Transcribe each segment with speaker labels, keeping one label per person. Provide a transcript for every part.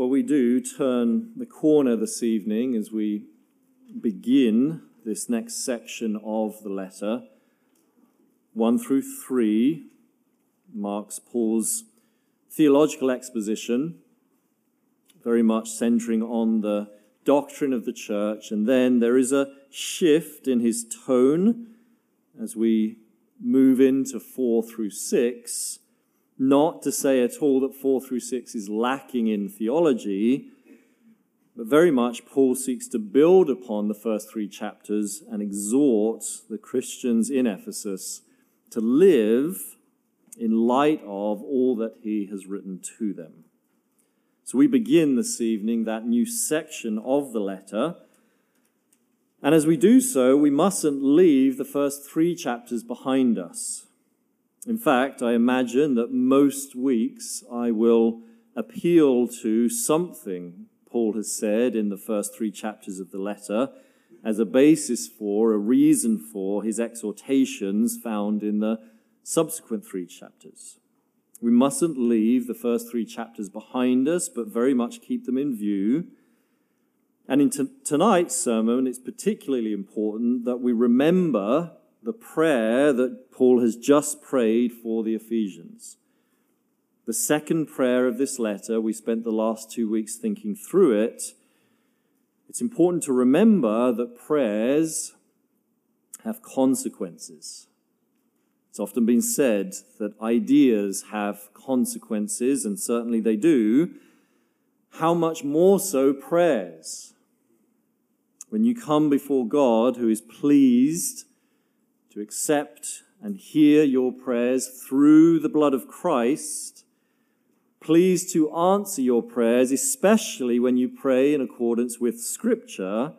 Speaker 1: Well, we do turn the corner this evening as we begin this next section of the letter. 1 through 3 marks Paul's theological exposition, very much centering on the doctrine of the church. And then there is a shift in his tone as we move into 4 through 6 not to say at all that 4 through 6 is lacking in theology, but very much Paul seeks to build upon the first three chapters and exhort the Christians in Ephesus to live in light of all that he has written to them. So we begin this evening that new section of the letter. And as we do so, we mustn't leave the first three chapters behind us. In fact, I imagine that most weeks I will appeal to something Paul has said in the first three chapters of the letter as a basis for, a reason for his exhortations found in the subsequent three chapters. We mustn't leave the first three chapters behind us, but very much keep them in view. And in t- tonight's sermon, it's particularly important that we remember the prayer that Paul has just prayed for the Ephesians. The second prayer of this letter, we spent the last two weeks thinking through it. It's important to remember that prayers have consequences. It's often been said that ideas have consequences, and certainly they do. How much more so prayers? When you come before God, who is pleased to accept and hear your prayers through the blood of Christ, please to answer your prayers, especially when you pray in accordance with Scripture,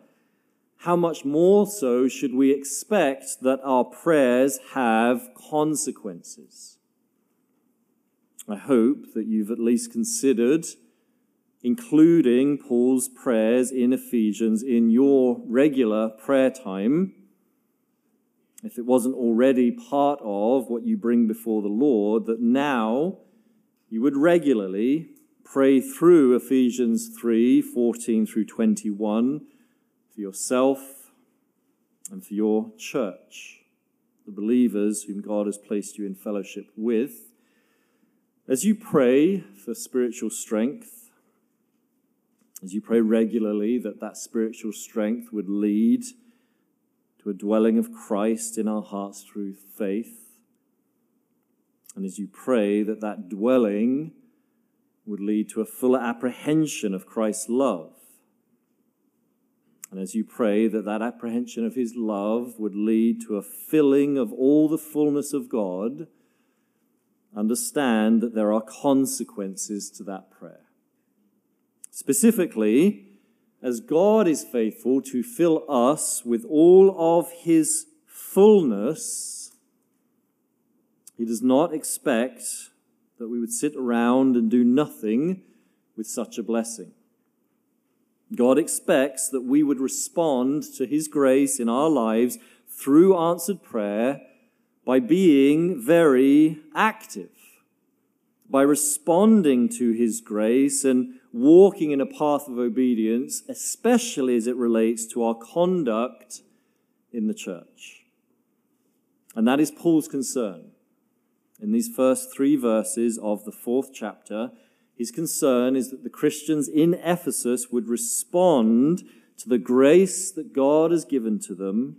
Speaker 1: how much more so should we expect that our prayers have consequences? I hope that you've at least considered including Paul's prayers in Ephesians in your regular prayer time if it wasn't already part of what you bring before the Lord, that now you would regularly pray through Ephesians 3 14 through 21 for yourself and for your church, the believers whom God has placed you in fellowship with. As you pray for spiritual strength, as you pray regularly that that spiritual strength would lead to a dwelling of Christ in our hearts through faith. And as you pray that that dwelling would lead to a fuller apprehension of Christ's love. And as you pray that that apprehension of his love would lead to a filling of all the fullness of God, understand that there are consequences to that prayer. Specifically, as God is faithful to fill us with all of his fullness, he does not expect that we would sit around and do nothing with such a blessing. God expects that we would respond to his grace in our lives through answered prayer by being very active, by responding to his grace and walking in a path of obedience, especially as it relates to our conduct in the church. And that is Paul's concern. In these first three verses of the fourth chapter, his concern is that the Christians in Ephesus would respond to the grace that God has given to them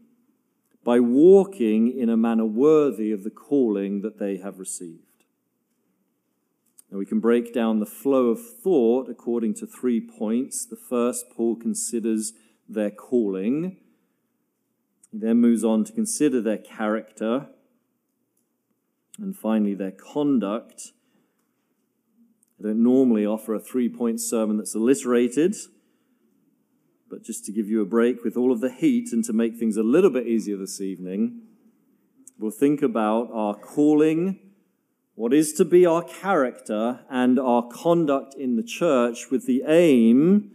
Speaker 1: by walking in a manner worthy of the calling that they have received. And we can break down the flow of thought according to three points. The first, Paul considers their calling. He then moves on to consider their character. And finally, their conduct. I don't normally offer a three point sermon that's alliterated, but just to give you a break with all of the heat and to make things a little bit easier this evening, we'll think about our calling what is to be our character and our conduct in the church with the aim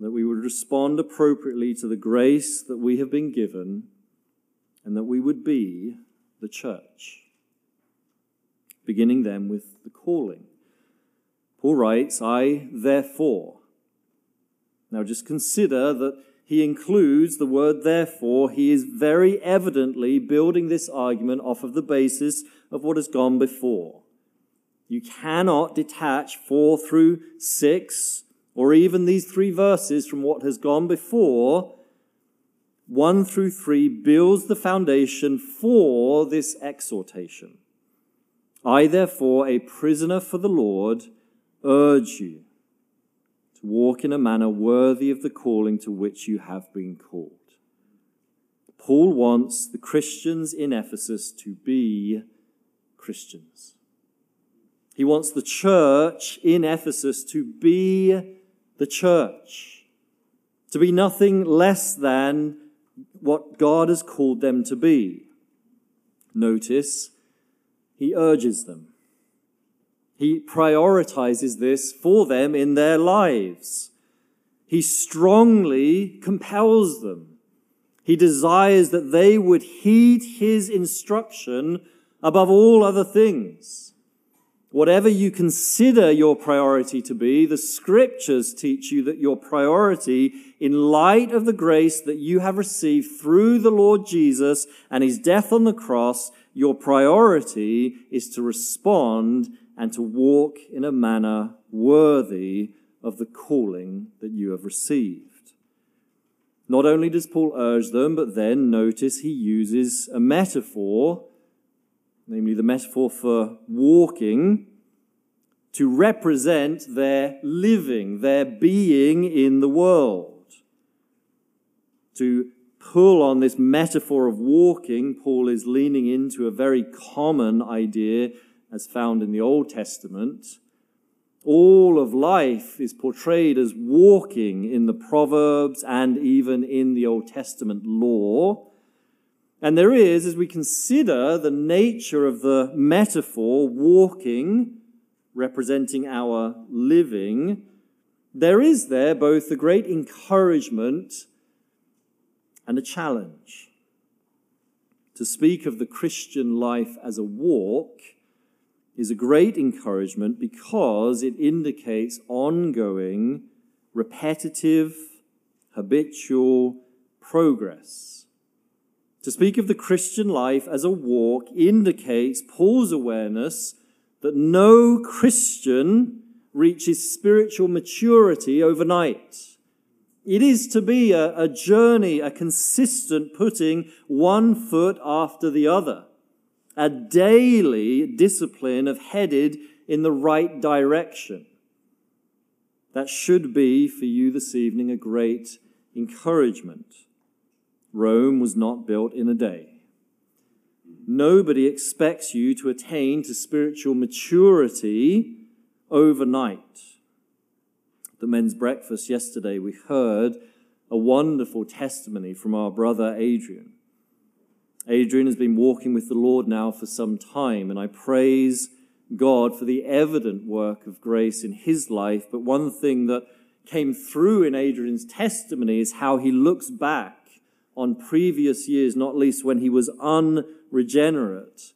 Speaker 1: that we would respond appropriately to the grace that we have been given and that we would be the church. Beginning then with the calling. Paul writes, I therefore. Now just consider that he includes the word therefore. He is very evidently building this argument off of the basis of what has gone before. You cannot detach four through six or even these three verses from what has gone before. One through three builds the foundation for this exhortation. I, therefore, a prisoner for the Lord, urge you to walk in a manner worthy of the calling to which you have been called. Paul wants the Christians in Ephesus to be Christians. He wants the church in Ephesus to be the church, to be nothing less than what God has called them to be. Notice, he urges them. He prioritizes this for them in their lives. He strongly compels them. He desires that they would heed his instruction above all other things. Whatever you consider your priority to be, the scriptures teach you that your priority, in light of the grace that you have received through the Lord Jesus and his death on the cross, your priority is to respond and to walk in a manner worthy of the calling that you have received. Not only does Paul urge them, but then notice he uses a metaphor namely the metaphor for walking, to represent their living, their being in the world. To pull on this metaphor of walking, Paul is leaning into a very common idea as found in the Old Testament. All of life is portrayed as walking in the Proverbs and even in the Old Testament law. And there is, as we consider the nature of the metaphor, walking, representing our living, there is there both a great encouragement and a challenge. To speak of the Christian life as a walk is a great encouragement because it indicates ongoing, repetitive, habitual progress to speak of the Christian life as a walk indicates Paul's awareness that no Christian reaches spiritual maturity overnight. It is to be a, a, journey, a consistent putting one foot after the other, a daily discipline of headed in the right direction. That should be for you this evening a great encouragement. Rome was not built in a day. Nobody expects you to attain to spiritual maturity overnight. The men's breakfast yesterday, we heard a wonderful testimony from our brother Adrian. Adrian has been walking with the Lord now for some time, and I praise God for the evident work of grace in his life. But one thing that came through in Adrian's testimony is how he looks back on previous years, not least when he was unregenerate,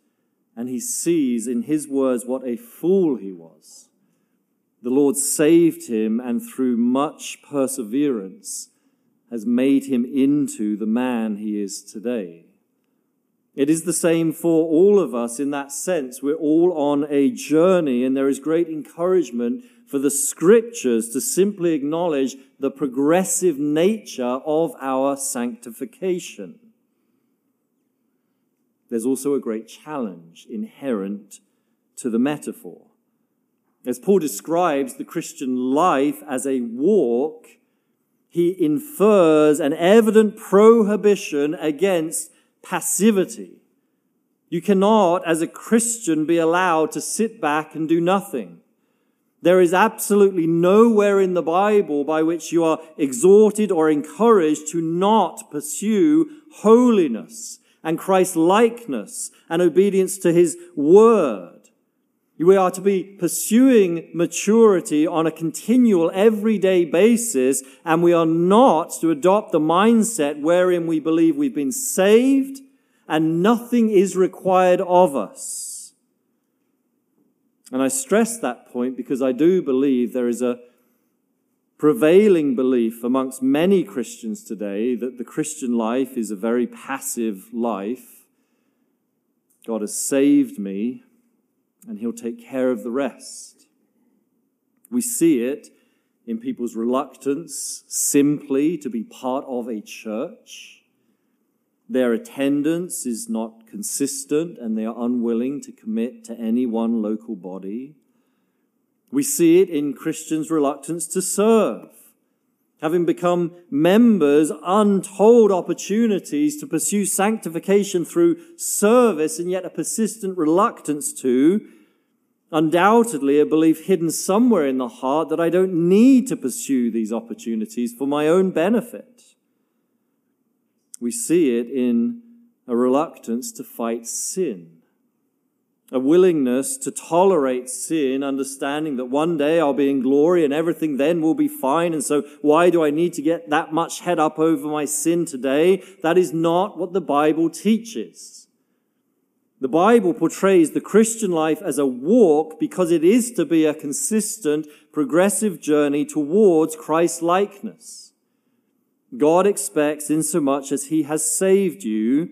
Speaker 1: and he sees in his words what a fool he was. The Lord saved him, and through much perseverance has made him into the man he is today. It is the same for all of us in that sense. We're all on a journey, and there is great encouragement for the scriptures to simply acknowledge the progressive nature of our sanctification. There's also a great challenge inherent to the metaphor. As Paul describes the Christian life as a walk, he infers an evident prohibition against passivity. You cannot, as a Christian, be allowed to sit back and do nothing. There is absolutely nowhere in the Bible by which you are exhorted or encouraged to not pursue holiness and Christ likeness and obedience to his word. We are to be pursuing maturity on a continual, everyday basis, and we are not to adopt the mindset wherein we believe we've been saved and nothing is required of us. And I stress that point because I do believe there is a prevailing belief amongst many Christians today that the Christian life is a very passive life. God has saved me, and He'll take care of the rest. We see it in people's reluctance simply to be part of a church. Their attendance is not consistent and they are unwilling to commit to any one local body. We see it in Christians' reluctance to serve. Having become members, untold opportunities to pursue sanctification through service and yet a persistent reluctance to, undoubtedly a belief hidden somewhere in the heart that I don't need to pursue these opportunities for my own benefit. We see it in a reluctance to fight sin a willingness to tolerate sin, understanding that one day I'll be in glory and everything then will be fine. And so why do I need to get that much head up over my sin today? That is not what the Bible teaches. The Bible portrays the Christian life as a walk because it is to be a consistent, progressive journey towards Christ likeness. God expects, insomuch as He has saved you,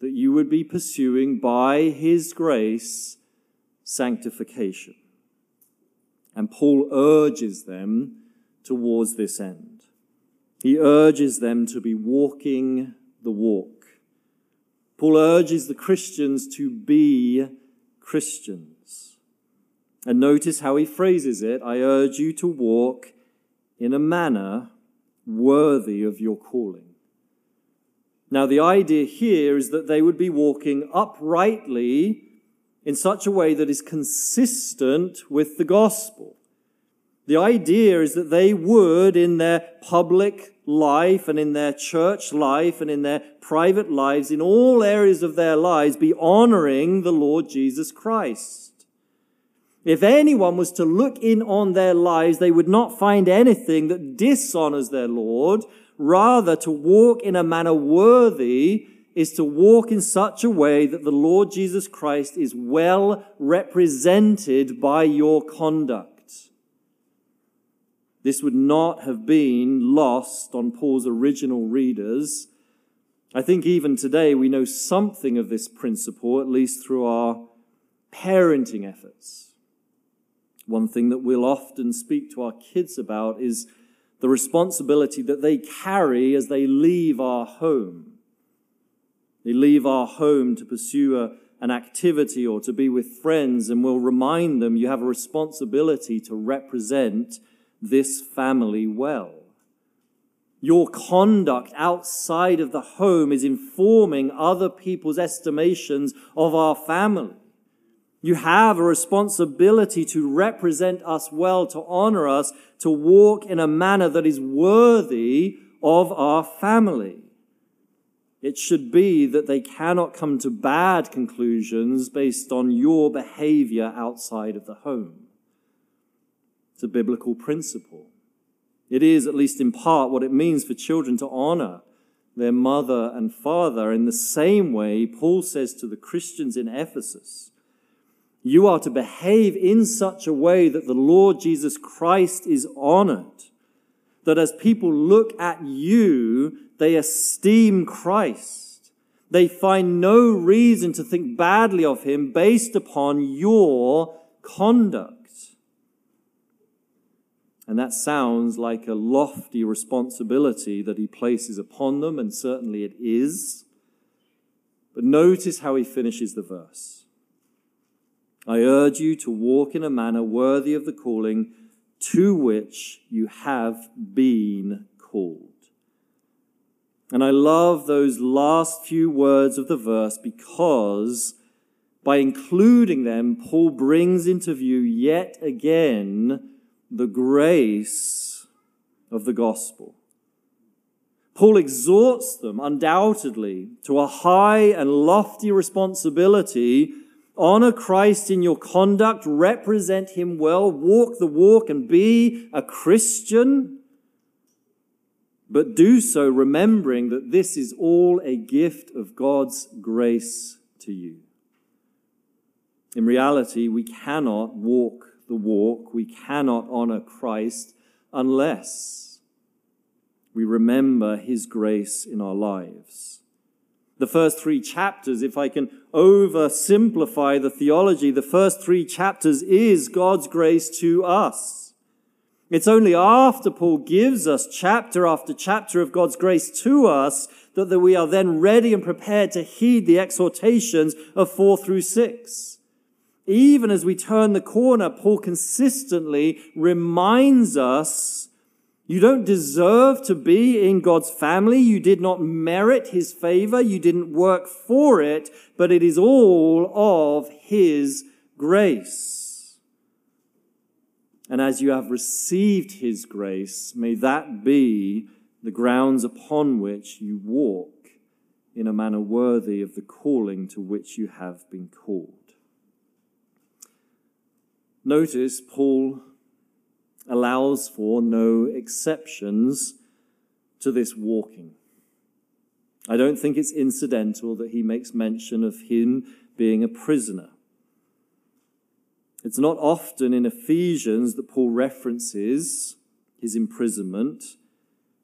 Speaker 1: that you would be pursuing by His grace sanctification. And Paul urges them towards this end. He urges them to be walking the walk. Paul urges the Christians to be Christians. And notice how he phrases it I urge you to walk in a manner worthy of your calling. Now, the idea here is that they would be walking uprightly in such a way that is consistent with the gospel. The idea is that they would, in their public life and in their church life and in their private lives, in all areas of their lives, be honoring the Lord Jesus Christ. If anyone was to look in on their lives, they would not find anything that dishonors their Lord Rather, to walk in a manner worthy is to walk in such a way that the Lord Jesus Christ is well represented by your conduct. This would not have been lost on Paul's original readers. I think even today we know something of this principle, at least through our parenting efforts. One thing that we'll often speak to our kids about is the responsibility that they carry as they leave our home. They leave our home to pursue a, an activity or to be with friends, and we'll remind them you have a responsibility to represent this family well. Your conduct outside of the home is informing other people's estimations of our family. You have a responsibility to represent us well, to honor us, to walk in a manner that is worthy of our family. It should be that they cannot come to bad conclusions based on your behavior outside of the home. It's a biblical principle. It is, at least in part, what it means for children to honor their mother and father in the same way Paul says to the Christians in Ephesus you are to behave in such a way that the Lord Jesus Christ is honored. That as people look at you, they esteem Christ. They find no reason to think badly of him based upon your conduct. And that sounds like a lofty responsibility that he places upon them, and certainly it is. But notice how he finishes the verse. I urge you to walk in a manner worthy of the calling to which you have been called. And I love those last few words of the verse because by including them, Paul brings into view yet again the grace of the gospel. Paul exhorts them undoubtedly to a high and lofty responsibility Honor Christ in your conduct, represent Him well, walk the walk, and be a Christian. But do so remembering that this is all a gift of God's grace to you. In reality, we cannot walk the walk, we cannot honor Christ unless we remember his grace in our lives. The first three chapters, if I can oversimplify the theology, the first three chapters is God's grace to us. It's only after Paul gives us chapter after chapter of God's grace to us that, that we are then ready and prepared to heed the exhortations of four through six. Even as we turn the corner, Paul consistently reminds us you don't deserve to be in God's family. You did not merit his favor. You didn't work for it, but it is all of his grace. And as you have received his grace, may that be the grounds upon which you walk in a manner worthy of the calling to which you have been called. Notice Paul allows for no exceptions to this walking. I don't think it's incidental that he makes mention of him being a prisoner. It's not often in Ephesians that Paul references his imprisonment.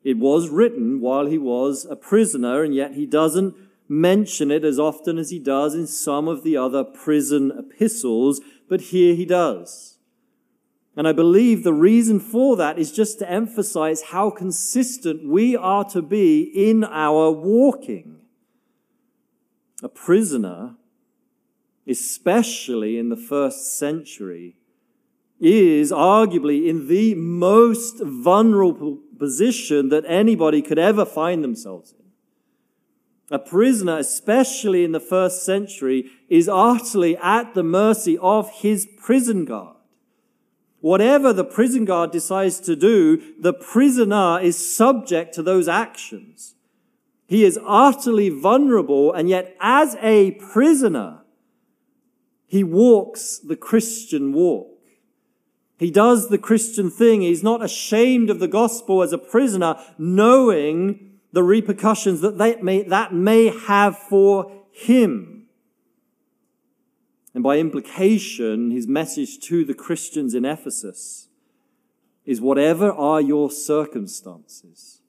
Speaker 1: It was written while he was a prisoner, and yet he doesn't mention it as often as he does in some of the other prison epistles, but here he does. And I believe the reason for that is just to emphasize how consistent we are to be in our walking. A prisoner, especially in the first century, is arguably in the most vulnerable position that anybody could ever find themselves in. A prisoner, especially in the first century, is utterly at the mercy of his prison guard. Whatever the prison guard decides to do, the prisoner is subject to those actions. He is utterly vulnerable, and yet as a prisoner, he walks the Christian walk. He does the Christian thing. He's not ashamed of the gospel as a prisoner, knowing the repercussions that may, that may have for him. And by implication, his message to the Christians in Ephesus is whatever are your circumstances,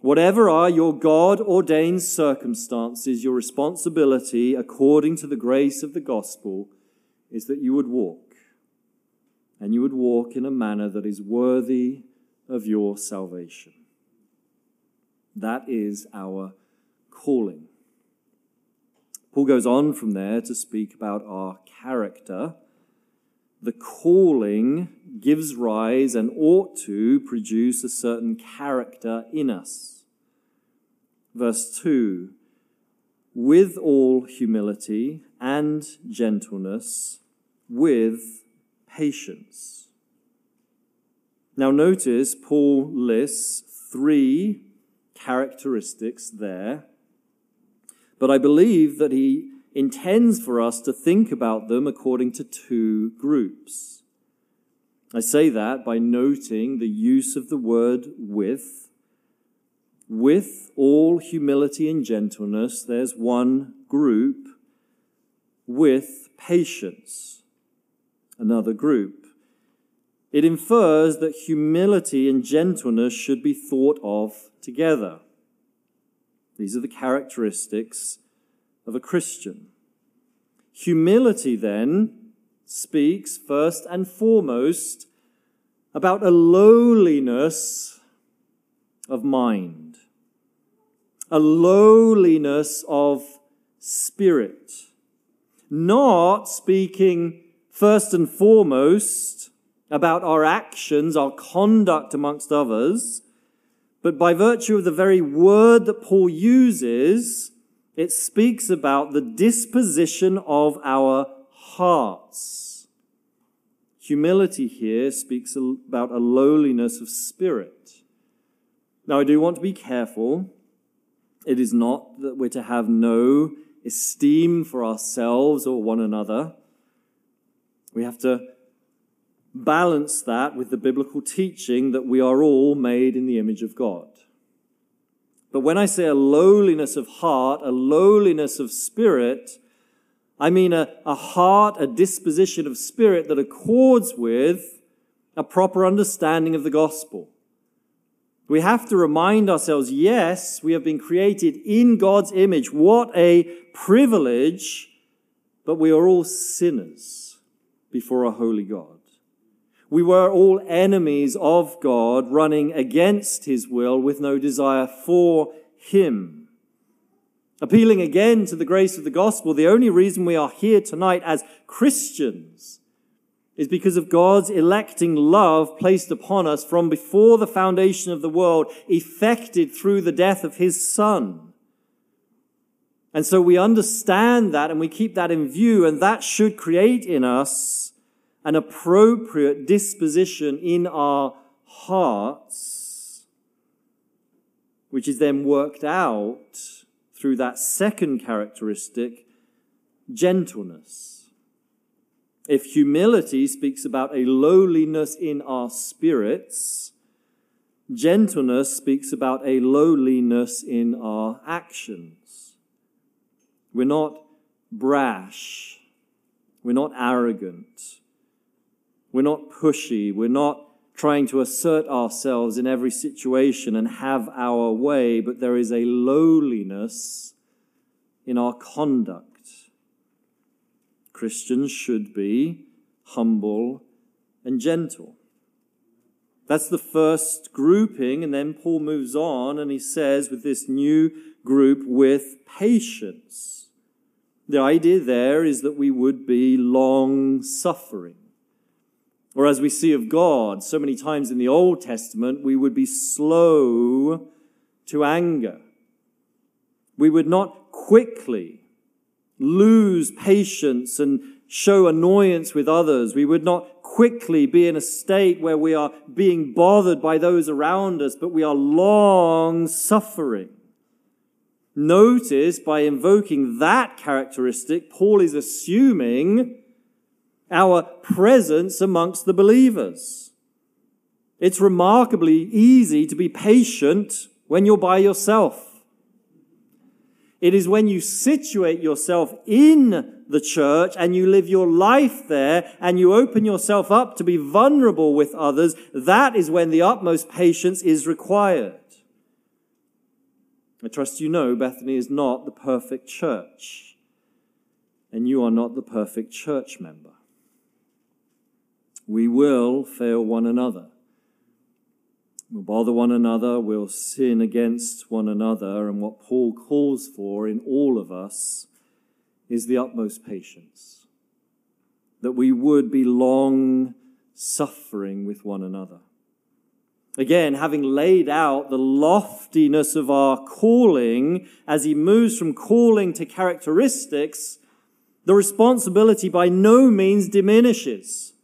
Speaker 1: whatever are your God ordained circumstances, your responsibility according to the grace of the gospel is that you would walk, and you would walk in a manner that is worthy of your salvation. That is our calling. Paul goes on from there to speak about our character. The calling gives rise and ought to produce a certain character in us. Verse 2 with all humility and gentleness, with patience. Now, notice Paul lists three characteristics there but I believe that he intends for us to think about them according to two groups. I say that by noting the use of the word with. With all humility and gentleness, there's one group. With patience, another group. It infers that humility and gentleness should be thought of together. These are the characteristics of a Christian. Humility, then, speaks first and foremost about a lowliness of mind, a lowliness of spirit, not speaking first and foremost about our actions, our conduct amongst others, but by virtue of the very word that Paul uses, it speaks about the disposition of our hearts. Humility here speaks about a lowliness of spirit. Now, I do want to be careful. It is not that we're to have no esteem for ourselves or one another. We have to balance that with the biblical teaching that we are all made in the image of God. But when I say a lowliness of heart, a lowliness of spirit, I mean a, a heart, a disposition of spirit that accords with a proper understanding of the gospel. We have to remind ourselves, yes, we have been created in God's image. What a privilege, but we are all sinners before a holy God. We were all enemies of God, running against his will with no desire for him. Appealing again to the grace of the gospel, the only reason we are here tonight as Christians is because of God's electing love placed upon us from before the foundation of the world, effected through the death of his son. And so we understand that and we keep that in view, and that should create in us an appropriate disposition in our hearts, which is then worked out through that second characteristic, gentleness. If humility speaks about a lowliness in our spirits, gentleness speaks about a lowliness in our actions. We're not brash. We're not arrogant. We're not pushy. We're not trying to assert ourselves in every situation and have our way, but there is a lowliness in our conduct. Christians should be humble and gentle. That's the first grouping, and then Paul moves on and he says, with this new group, with patience. The idea there is that we would be long suffering. Or as we see of God so many times in the Old Testament, we would be slow to anger. We would not quickly lose patience and show annoyance with others. We would not quickly be in a state where we are being bothered by those around us, but we are long suffering. Notice by invoking that characteristic, Paul is assuming our presence amongst the believers. It's remarkably easy to be patient when you're by yourself. It is when you situate yourself in the church and you live your life there and you open yourself up to be vulnerable with others, that is when the utmost patience is required. I trust you know Bethany is not the perfect church, and you are not the perfect church member we will fail one another. We'll bother one another, we'll sin against one another, and what Paul calls for in all of us is the utmost patience. That we would be long suffering with one another. Again, having laid out the loftiness of our calling as he moves from calling to characteristics, the responsibility by no means diminishes.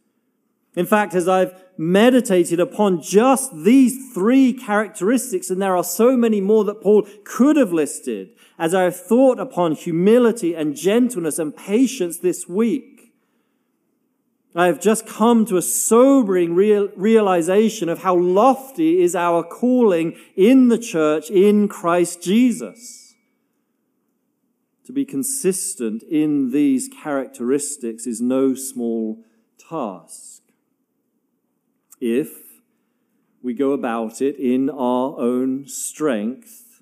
Speaker 1: In fact, as I've meditated upon just these three characteristics, and there are so many more that Paul could have listed, as I have thought upon humility and gentleness and patience this week, I have just come to a sobering real, realization of how lofty is our calling in the church in Christ Jesus. To be consistent in these characteristics is no small task if we go about it in our own strength,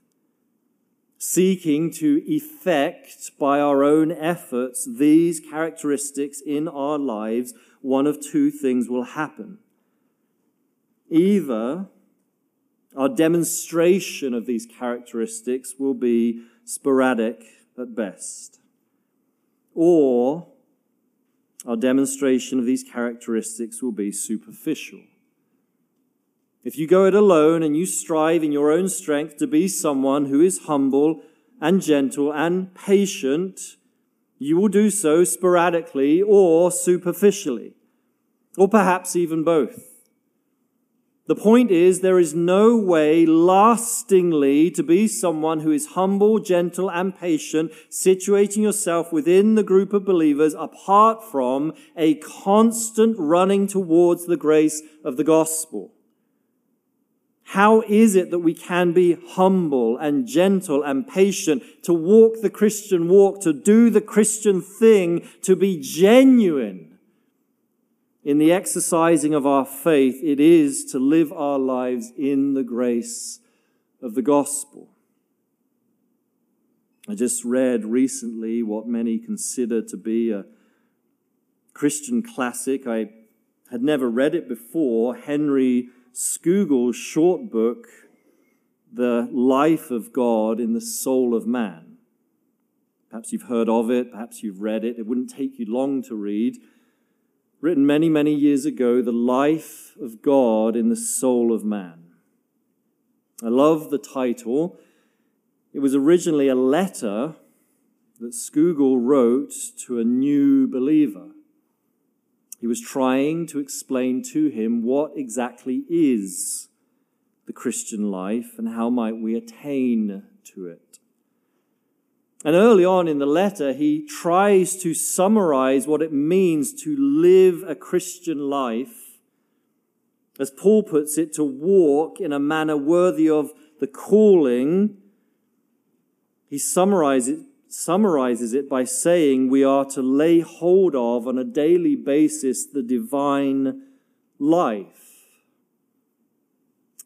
Speaker 1: seeking to effect by our own efforts these characteristics in our lives, one of two things will happen. Either our demonstration of these characteristics will be sporadic at best, or our demonstration of these characteristics will be superficial. If you go it alone and you strive in your own strength to be someone who is humble and gentle and patient, you will do so sporadically or superficially, or perhaps even both. The point is, there is no way lastingly to be someone who is humble, gentle, and patient, situating yourself within the group of believers apart from a constant running towards the grace of the gospel. How is it that we can be humble and gentle and patient, to walk the Christian walk, to do the Christian thing, to be genuine in the exercising of our faith? It is to live our lives in the grace of the gospel. I just read recently what many consider to be a Christian classic. I had never read it before. Henry Scougal's short book, The Life of God in the Soul of Man. Perhaps you've heard of it, perhaps you've read it. It wouldn't take you long to read. Written many, many years ago, The Life of God in the Soul of Man. I love the title. It was originally a letter that Scougal wrote to a new believer. He was trying to explain to him what exactly is the Christian life and how might we attain to it. And early on in the letter, he tries to summarize what it means to live a Christian life. As Paul puts it, to walk in a manner worthy of the calling. He summarizes summarizes it by saying we are to lay hold of on a daily basis the divine life.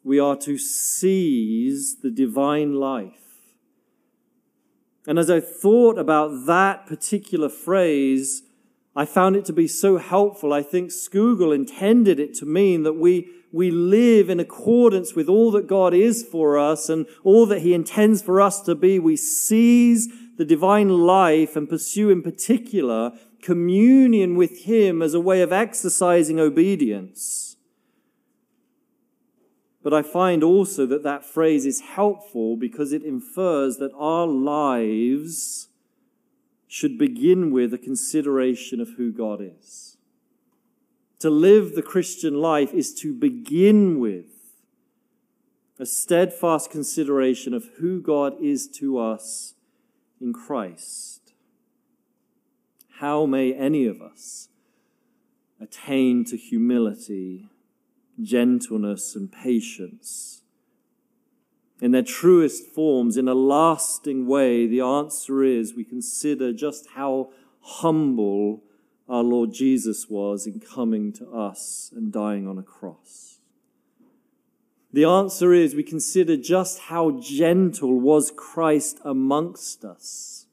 Speaker 1: We are to seize the divine life. And as I thought about that particular phrase, I found it to be so helpful. I think Scougal intended it to mean that we, we live in accordance with all that God is for us and all that He intends for us to be. We seize the divine life and pursue in particular communion with Him as a way of exercising obedience. But I find also that that phrase is helpful because it infers that our lives should begin with a consideration of who God is. To live the Christian life is to begin with a steadfast consideration of who God is to us in Christ. How may any of us attain to humility, gentleness, and patience? In their truest forms, in a lasting way, the answer is we consider just how humble our Lord Jesus was in coming to us and dying on a cross. The answer is we consider just how gentle was Christ amongst us,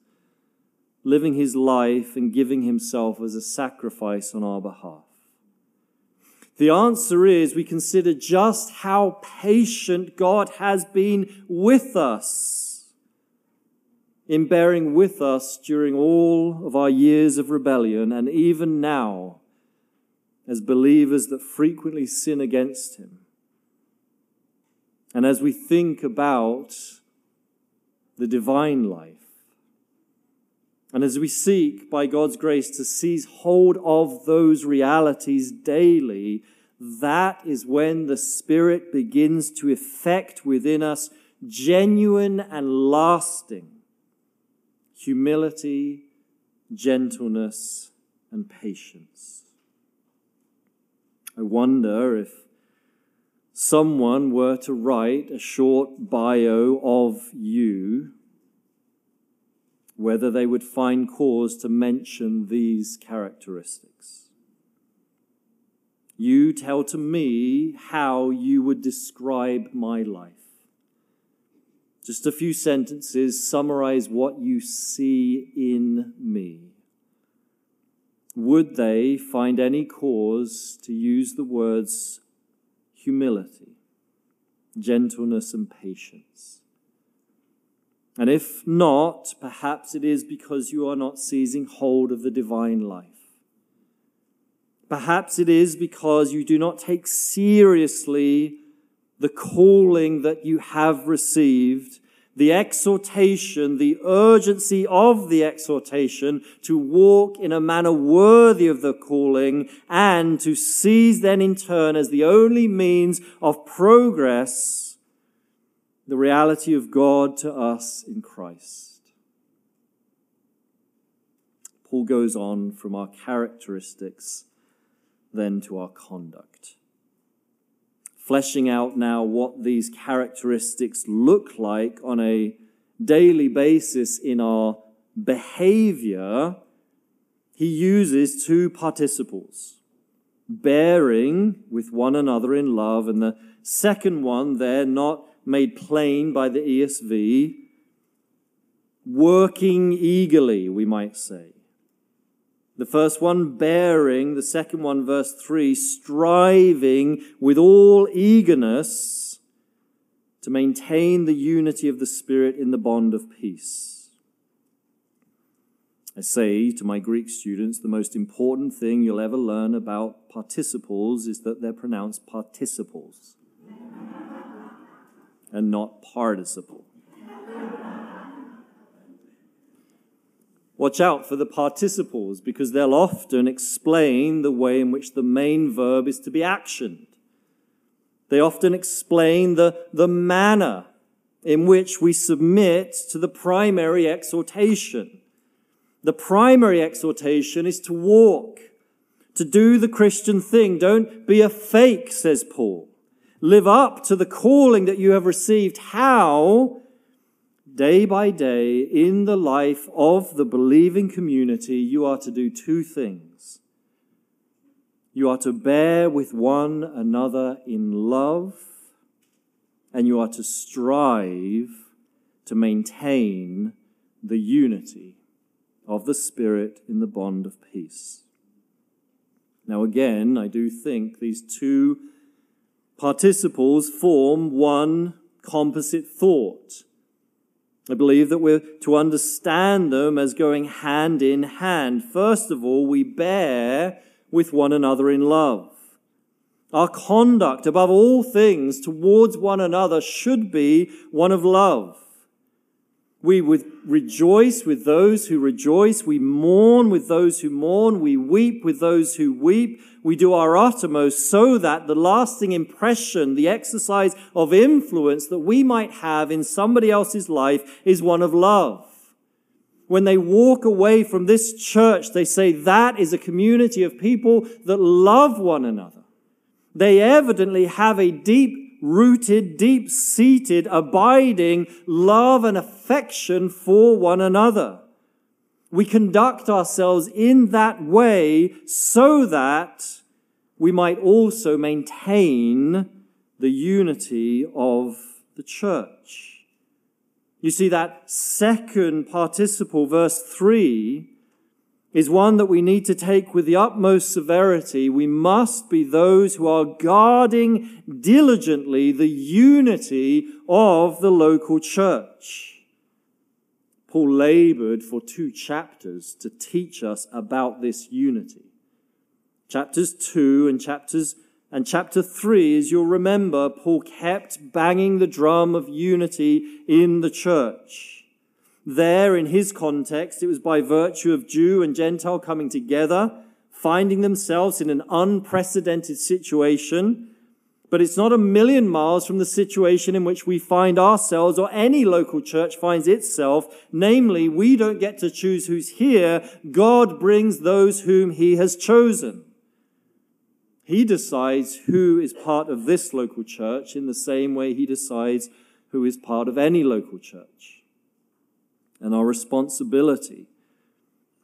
Speaker 1: living his life and giving himself as a sacrifice on our behalf. The answer is we consider just how patient God has been with us in bearing with us during all of our years of rebellion and even now as believers that frequently sin against him. And as we think about the divine life, and as we seek, by God's grace, to seize hold of those realities daily, that is when the Spirit begins to effect within us genuine and lasting humility, gentleness, and patience. I wonder if someone were to write a short bio of you, whether they would find cause to mention these characteristics. You tell to me how you would describe my life. Just a few sentences summarize what you see in me. Would they find any cause to use the words humility, gentleness, and patience. And if not, perhaps it is because you are not seizing hold of the divine life. Perhaps it is because you do not take seriously the calling that you have received the exhortation, the urgency of the exhortation to walk in a manner worthy of the calling and to seize then in turn as the only means of progress the reality of God to us in Christ. Paul goes on from our characteristics then to our conduct. Fleshing out now what these characteristics look like on a daily basis in our behavior, he uses two participles bearing with one another in love, and the second one there, not made plain by the ESV, working eagerly, we might say. The first one bearing, the second one, verse 3, striving with all eagerness to maintain the unity of the Spirit in the bond of peace. I say to my Greek students, the most important thing you'll ever learn about participles is that they're pronounced participles and not participle. Watch out for the participles because they'll often explain the way in which the main verb is to be actioned. They often explain the, the manner in which we submit to the primary exhortation. The primary exhortation is to walk, to do the Christian thing. Don't be a fake, says Paul. Live up to the calling that you have received. How? Day by day in the life of the believing community, you are to do two things. You are to bear with one another in love, and you are to strive to maintain the unity of the Spirit in the bond of peace. Now, again, I do think these two participles form one composite thought. I believe that we're to understand them as going hand in hand. First of all, we bear with one another in love. Our conduct, above all things, towards one another should be one of love. We would rejoice with those who rejoice. We mourn with those who mourn. We weep with those who weep. We do our uttermost so that the lasting impression, the exercise of influence that we might have in somebody else's life is one of love. When they walk away from this church, they say that is a community of people that love one another. They evidently have a deep rooted, deep seated, abiding love and affection for one another. We conduct ourselves in that way so that we might also maintain the unity of the church. You see, that second participle, verse 3, is one that we need to take with the utmost severity. We must be those who are guarding diligently the unity of the local church. Paul labored for two chapters to teach us about this unity. Chapters 2 and chapters and chapter 3, as you'll remember, Paul kept banging the drum of unity in the church. There, in his context, it was by virtue of Jew and Gentile coming together, finding themselves in an unprecedented situation. But it's not a million miles from the situation in which we find ourselves or any local church finds itself. Namely, we don't get to choose who's here. God brings those whom he has chosen. He decides who is part of this local church in the same way he decides who is part of any local church and our responsibility.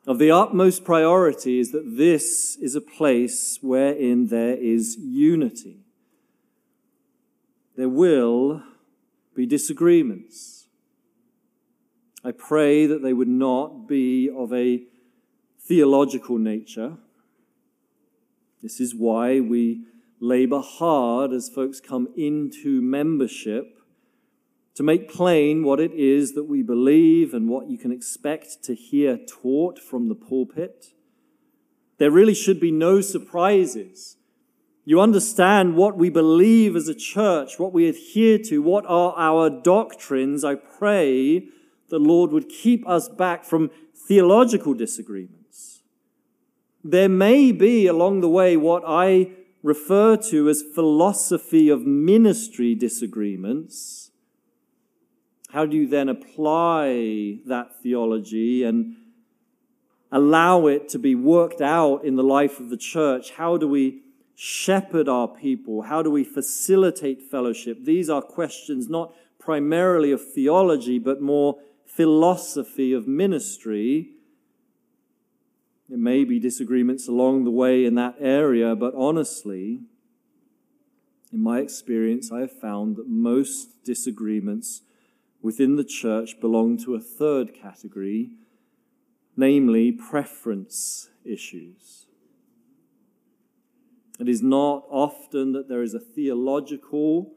Speaker 1: Of the utmost priority is that this is a place wherein there is unity. There will be disagreements. I pray that they would not be of a theological nature. This is why we labor hard as folks come into membership to make plain what it is that we believe and what you can expect to hear taught from the pulpit. There really should be no surprises. You understand what we believe as a church, what we adhere to, what are our doctrines. I pray the Lord would keep us back from theological disagreements. There may be along the way what I refer to as philosophy of ministry disagreements how do you then apply that theology and allow it to be worked out in the life of the church? How do we shepherd our people? How do we facilitate fellowship? These are questions not primarily of theology, but more philosophy of ministry. There may be disagreements along the way in that area, but honestly, in my experience, I have found that most disagreements within the church belong to a third category, namely preference issues. It is not often that there is a theological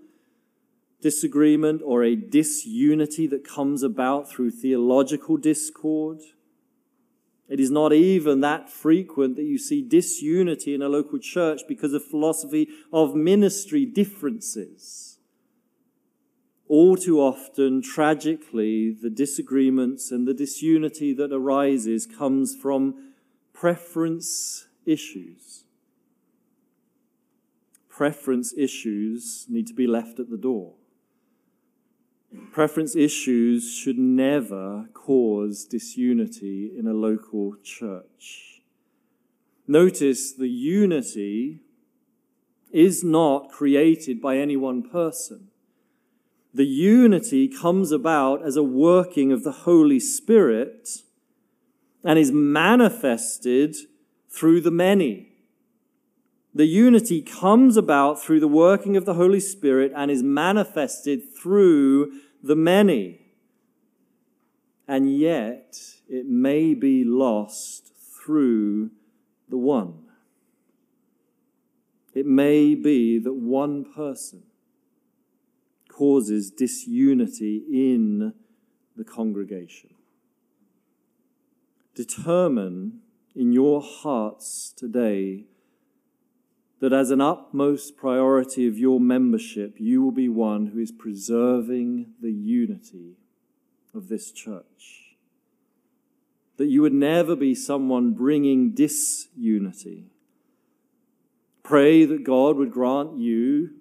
Speaker 1: disagreement or a disunity that comes about through theological discord. It is not even that frequent that you see disunity in a local church because of philosophy of ministry differences. All too often, tragically, the disagreements and the disunity that arises comes from preference issues. Preference issues need to be left at the door. Preference issues should never cause disunity in a local church. Notice the unity is not created by any one person. The unity comes about as a working of the Holy Spirit and is manifested through the many. The unity comes about through the working of the Holy Spirit and is manifested through the many. And yet, it may be lost through the one. It may be that one person causes disunity in the congregation. Determine in your hearts today that as an utmost priority of your membership, you will be one who is preserving the unity of this church. That you would never be someone bringing disunity. Pray that God would grant you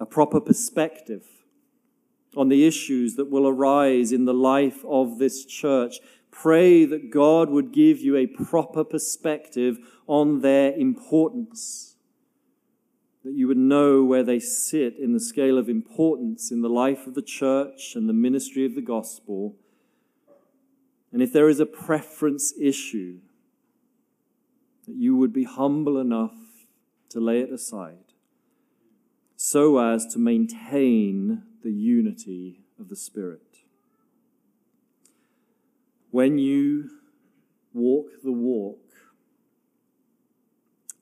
Speaker 1: a proper perspective on the issues that will arise in the life of this church. Pray that God would give you a proper perspective on their importance, that you would know where they sit in the scale of importance in the life of the church and the ministry of the gospel. And if there is a preference issue, that you would be humble enough to lay it aside so as to maintain the unity of the Spirit. When you walk the walk,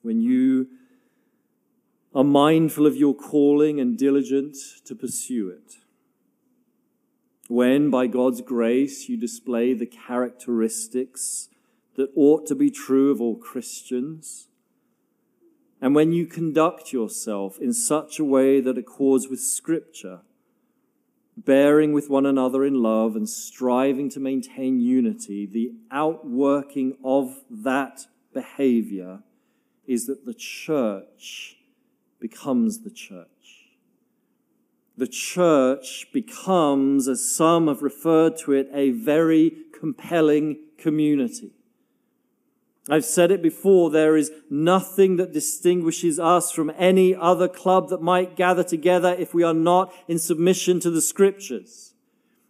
Speaker 1: when you are mindful of your calling and diligent to pursue it, when by God's grace you display the characteristics that ought to be true of all Christians, and when you conduct yourself in such a way that accords with Scripture, bearing with one another in love and striving to maintain unity, the outworking of that behavior is that the church becomes the church. The church becomes, as some have referred to it, a very compelling community. I've said it before, there is nothing that distinguishes us from any other club that might gather together if we are not in submission to the scriptures.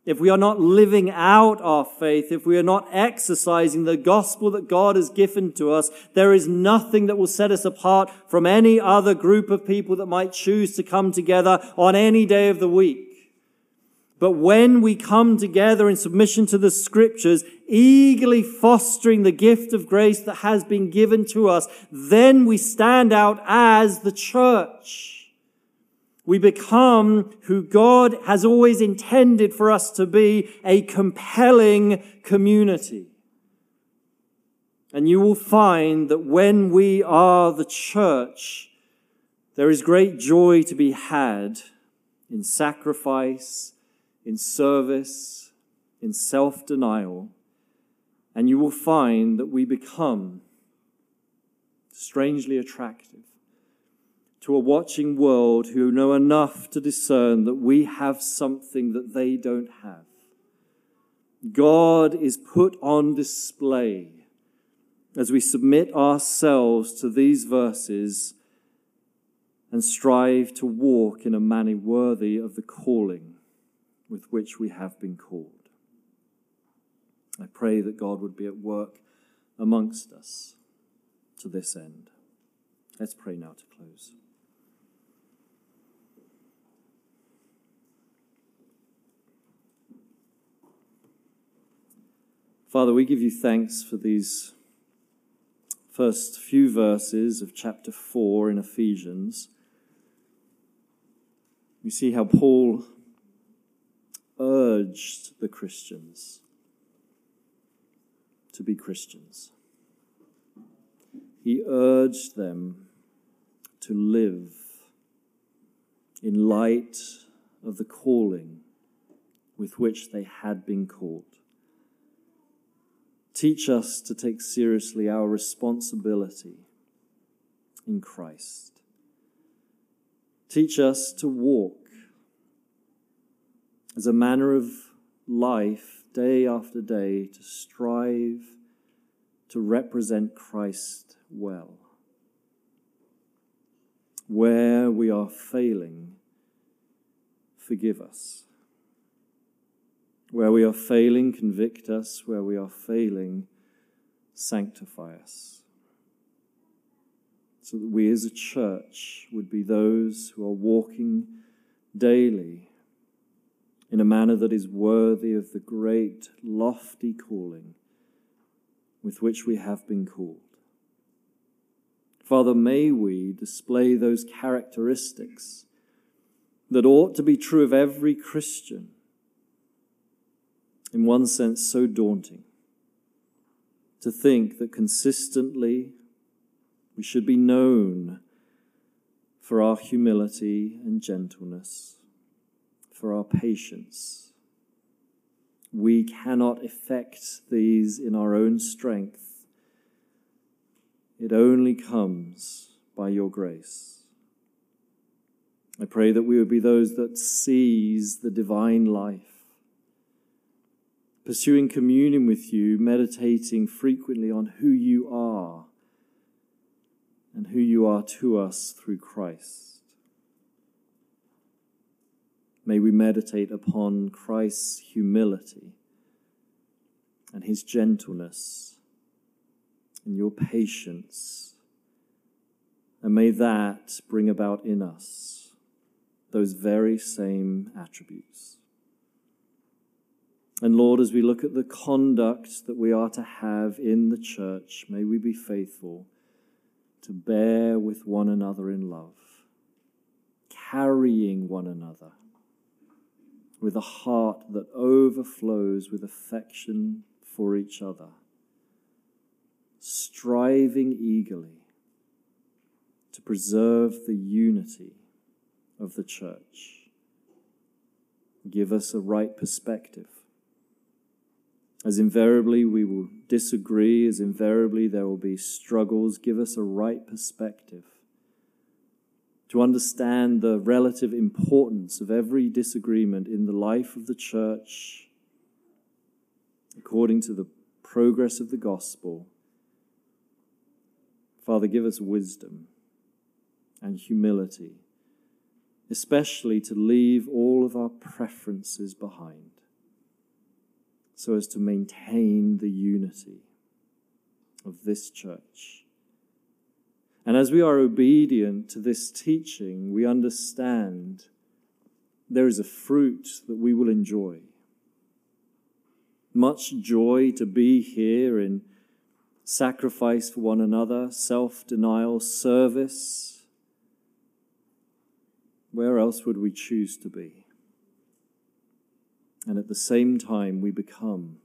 Speaker 1: If we are not living out our faith, if we are not exercising the gospel that God has given to us, there is nothing that will set us apart from any other group of people that might choose to come together on any day of the week. But when we come together in submission to the scriptures, eagerly fostering the gift of grace that has been given to us, then we stand out as the church. We become who God has always intended for us to be, a compelling community. And you will find that when we are the church, there is great joy to be had in sacrifice, in service, in self denial, and you will find that we become strangely attractive to a watching world who know enough to discern that we have something that they don't have. God is put on display as we submit ourselves to these verses and strive to walk in a manner worthy of the calling with which we have been called. I pray that God would be at work amongst us to this end. Let's pray now to close. Father, we give you thanks for these first few verses of chapter 4 in Ephesians. We see how Paul urged the Christians to be Christians. He urged them to live in light of the calling with which they had been called. Teach us to take seriously our responsibility in Christ. Teach us to walk as a manner of life day after day to strive to represent Christ well. Where we are failing, forgive us. Where we are failing, convict us. Where we are failing, sanctify us. So that we as a church would be those who are walking daily in a manner that is worthy of the great, lofty calling with which we have been called. Father, may we display those characteristics that ought to be true of every Christian in one sense, so daunting to think that consistently we should be known for our humility and gentleness, for our patience. We cannot effect these in our own strength. It only comes by your grace. I pray that we would be those that seize the divine life pursuing communion with you, meditating frequently on who you are and who you are to us through Christ. May we meditate upon Christ's humility and his gentleness and your patience. And may that bring about in us those very same attributes. And Lord, as we look at the conduct that we are to have in the church, may we be faithful to bear with one another in love, carrying one another with a heart that overflows with affection for each other, striving eagerly to preserve the unity of the church. Give us a right perspective as invariably we will disagree, as invariably there will be struggles, give us a right perspective to understand the relative importance of every disagreement in the life of the church according to the progress of the gospel. Father, give us wisdom and humility, especially to leave all of our preferences behind so as to maintain the unity of this church. And as we are obedient to this teaching, we understand there is a fruit that we will enjoy. Much joy to be here in sacrifice for one another, self denial, service. Where else would we choose to be? And at the same time, we become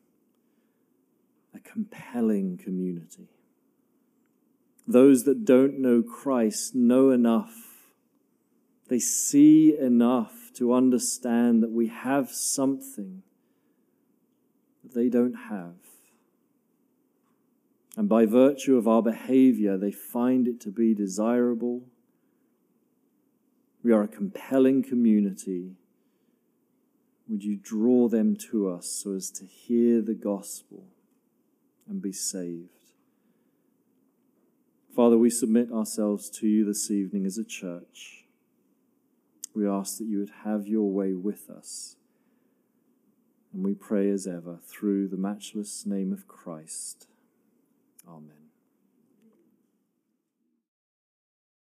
Speaker 1: a compelling community. Those that don't know Christ know enough. They see enough to understand that we have something that they don't have. And by virtue of our behavior, they find it to be desirable. We are a compelling community would you draw them to us so as to hear the gospel and be saved? Father, we submit ourselves to you this evening as a church. We ask that you would have your way with us. And we pray as ever through the matchless name of Christ. Amen.